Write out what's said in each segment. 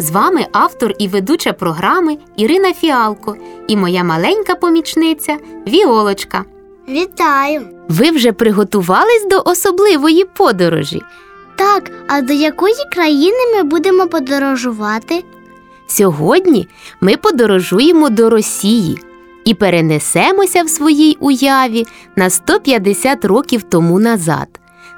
З вами автор і ведуча програми Ірина Фіалко і моя маленька помічниця Віолочка. Вітаю! Ви вже приготувались до особливої подорожі. Так, а до якої країни ми будемо подорожувати? Сьогодні ми подорожуємо до Росії і перенесемося в своїй уяві на 150 років тому назад.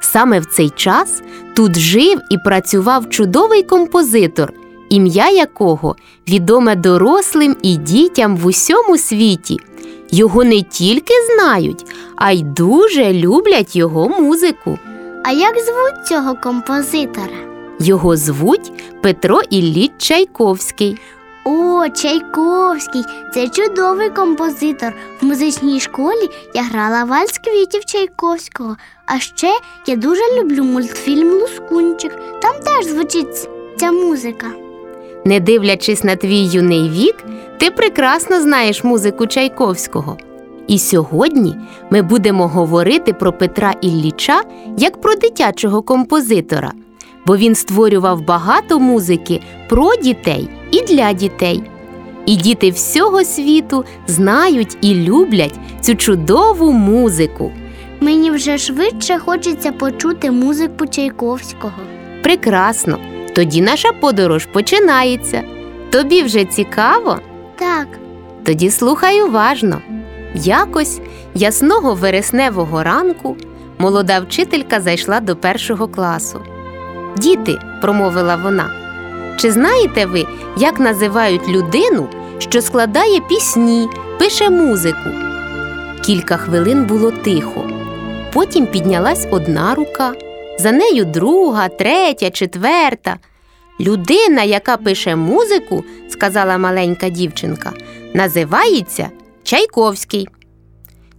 Саме в цей час тут жив і працював чудовий композитор, ім'я якого відоме дорослим і дітям в усьому світі. Його не тільки знають, а й дуже люблять його музику. А як звуть цього композитора? Його звуть Петро Ілліч Чайковський. О, Чайковський! Це чудовий композитор. В музичній школі я грала вальс квітів Чайковського. А ще я дуже люблю мультфільм Лускунчик. Там теж звучить ця музика. Не дивлячись на твій юний вік, ти прекрасно знаєш музику Чайковського. І сьогодні ми будемо говорити про Петра Ілліча як про дитячого композитора, бо він створював багато музики про дітей і для дітей. І діти всього світу знають і люблять цю чудову музику. Мені вже швидше хочеться почути музику Чайковського. Прекрасно! Тоді наша подорож починається. Тобі вже цікаво? Так, Тоді слухай уважно. Якось ясного вересневого ранку молода вчителька зайшла до першого класу. Діти, промовила вона, чи знаєте ви, як називають людину, що складає пісні, пише музику? Кілька хвилин було тихо. Потім піднялась одна рука, за нею друга, третя, четверта. Людина, яка пише музику, сказала маленька дівчинка, називається Чайковський.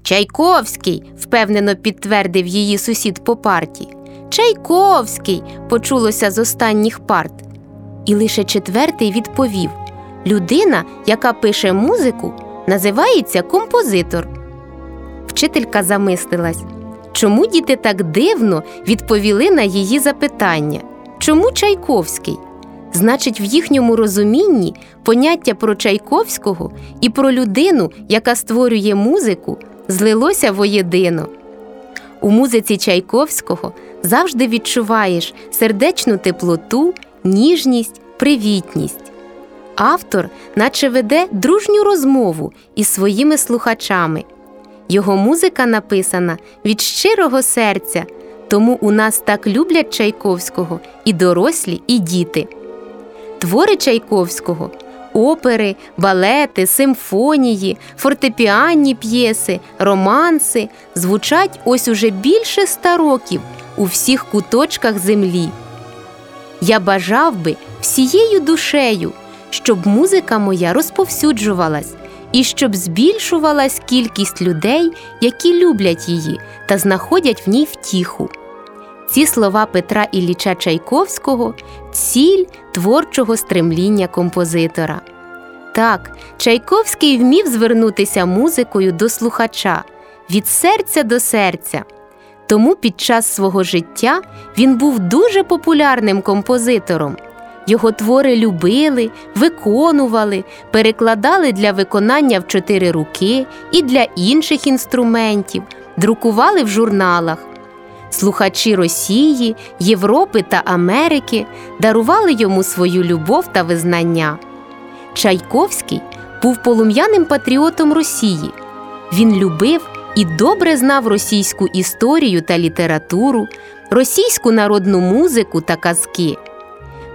Чайковський, впевнено підтвердив її сусід по парті. Чайковський, почулося з останніх парт. І лише четвертий відповів: людина, яка пише музику, називається композитор. Вчителька замислилась, чому діти так дивно відповіли на її запитання? Чому Чайковський? Значить, в їхньому розумінні поняття про Чайковського і про людину, яка створює музику, злилося воєдино. У музиці Чайковського завжди відчуваєш сердечну теплоту, ніжність, привітність. Автор, наче веде дружню розмову із своїми слухачами. Його музика написана від щирого серця, тому у нас так люблять Чайковського і дорослі, і діти. Твори Чайковського опери, балети, симфонії, фортепіанні п'єси, романси звучать ось уже більше ста років у всіх куточках землі. Я бажав би всією душею, щоб музика моя розповсюджувалась і щоб збільшувалась кількість людей, які люблять її та знаходять в ній втіху. Ці слова Петра Ілліча Чайковського ціль творчого стремління композитора. Так, Чайковський вмів звернутися музикою до слухача від серця до серця. Тому під час свого життя він був дуже популярним композитором. Його твори любили, виконували, перекладали для виконання в чотири руки і для інших інструментів, друкували в журналах. Слухачі Росії, Європи та Америки дарували йому свою любов та визнання. Чайковський був полум'яним патріотом Росії. Він любив і добре знав російську історію та літературу, російську народну музику та казки.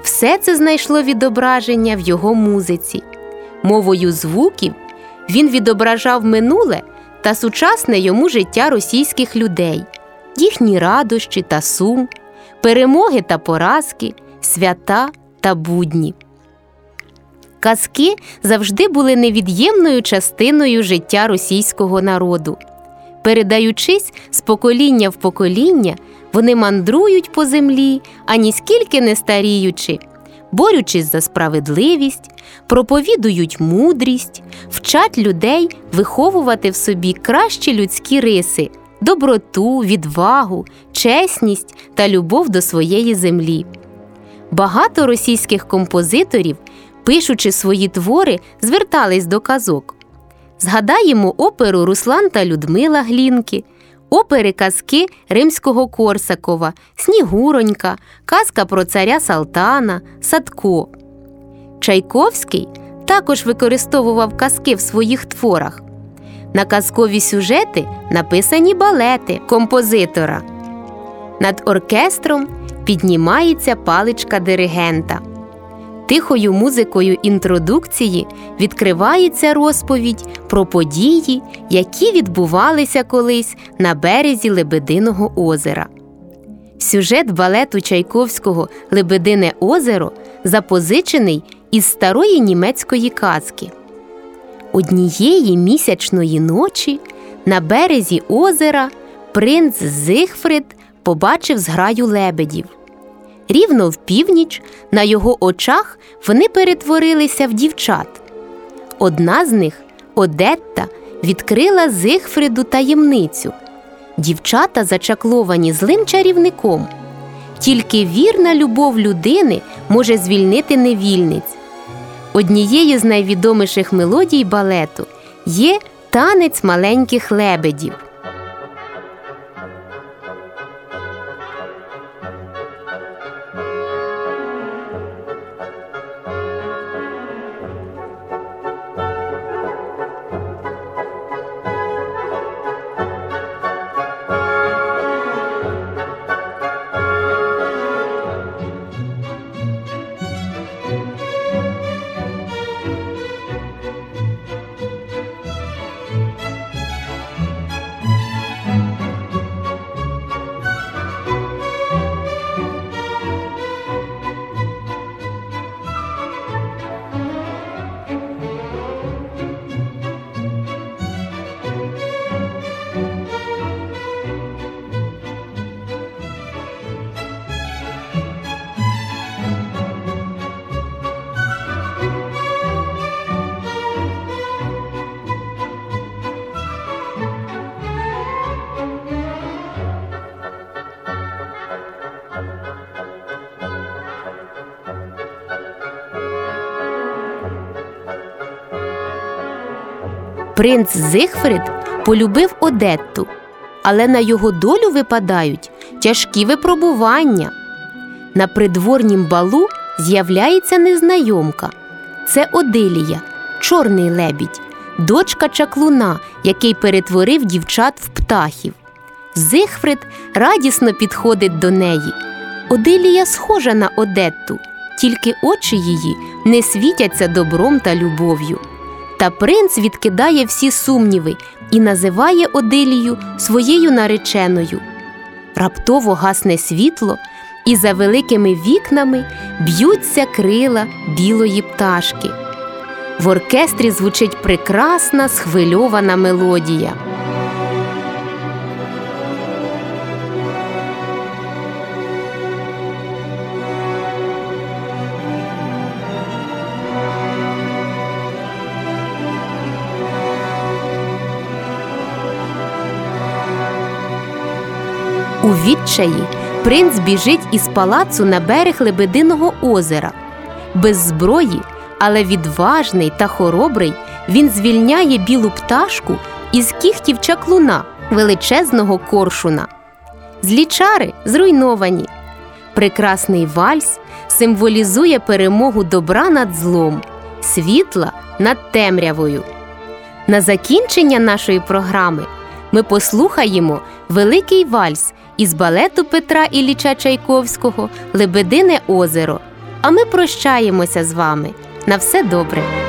Все це знайшло відображення в його музиці. Мовою звуків він відображав минуле та сучасне йому життя російських людей, їхні радощі та сум, перемоги та поразки, свята та будні. Казки завжди були невід'ємною частиною життя російського народу. Передаючись з покоління в покоління, вони мандрують по землі, ані скільки не старіючи, борючись за справедливість, проповідують мудрість, вчать людей виховувати в собі кращі людські риси, доброту, відвагу, чесність та любов до своєї землі. Багато російських композиторів, пишучи свої твори, звертались до казок. Згадаємо оперу Руслан та Людмила Глінки, опери казки римського Корсакова, Снігуронька, казка про царя Салтана, Садко. Чайковський також використовував казки в своїх творах. На казкові сюжети написані балети композитора. Над оркестром піднімається паличка диригента. Тихою музикою інтродукції відкривається розповідь про події, які відбувалися колись на березі Лебединого озера. Сюжет балету Чайковського Лебедине озеро запозичений із старої німецької казки. Однієї місячної ночі на березі озера принц Зигфрид побачив зграю лебедів. Рівно в північ на його очах вони перетворилися в дівчат. Одна з них, Одетта, відкрила Зигфриду таємницю. Дівчата зачакловані злим чарівником. Тільки вірна любов людини може звільнити невільниць. Однією з найвідоміших мелодій балету є танець маленьких лебедів. Принц Зигфрид полюбив Одетту, але на його долю випадають тяжкі випробування. На придворнім балу з'являється незнайомка. Це Одилія, чорний лебідь, дочка чаклуна, який перетворив дівчат в птахів. Зигфрид радісно підходить до неї. Одилія схожа на Одетту, тільки очі її не світяться добром та любов'ю. Та принц відкидає всі сумніви і називає Одилію своєю нареченою. Раптово гасне світло, і за великими вікнами б'ються крила білої пташки. В оркестрі звучить прекрасна схвильована мелодія. У відчаї принц біжить із палацу на берег Лебединого озера. Без зброї, але відважний та хоробрий, він звільняє білу пташку із кіхтів чаклуна, величезного коршуна. Злі чари зруйновані. Прекрасний вальс символізує перемогу добра над злом, світла над темрявою. На закінчення нашої програми ми послухаємо великий вальс із балету Петра Ілліча Чайковського Лебедине озеро. А ми прощаємося з вами. На все добре!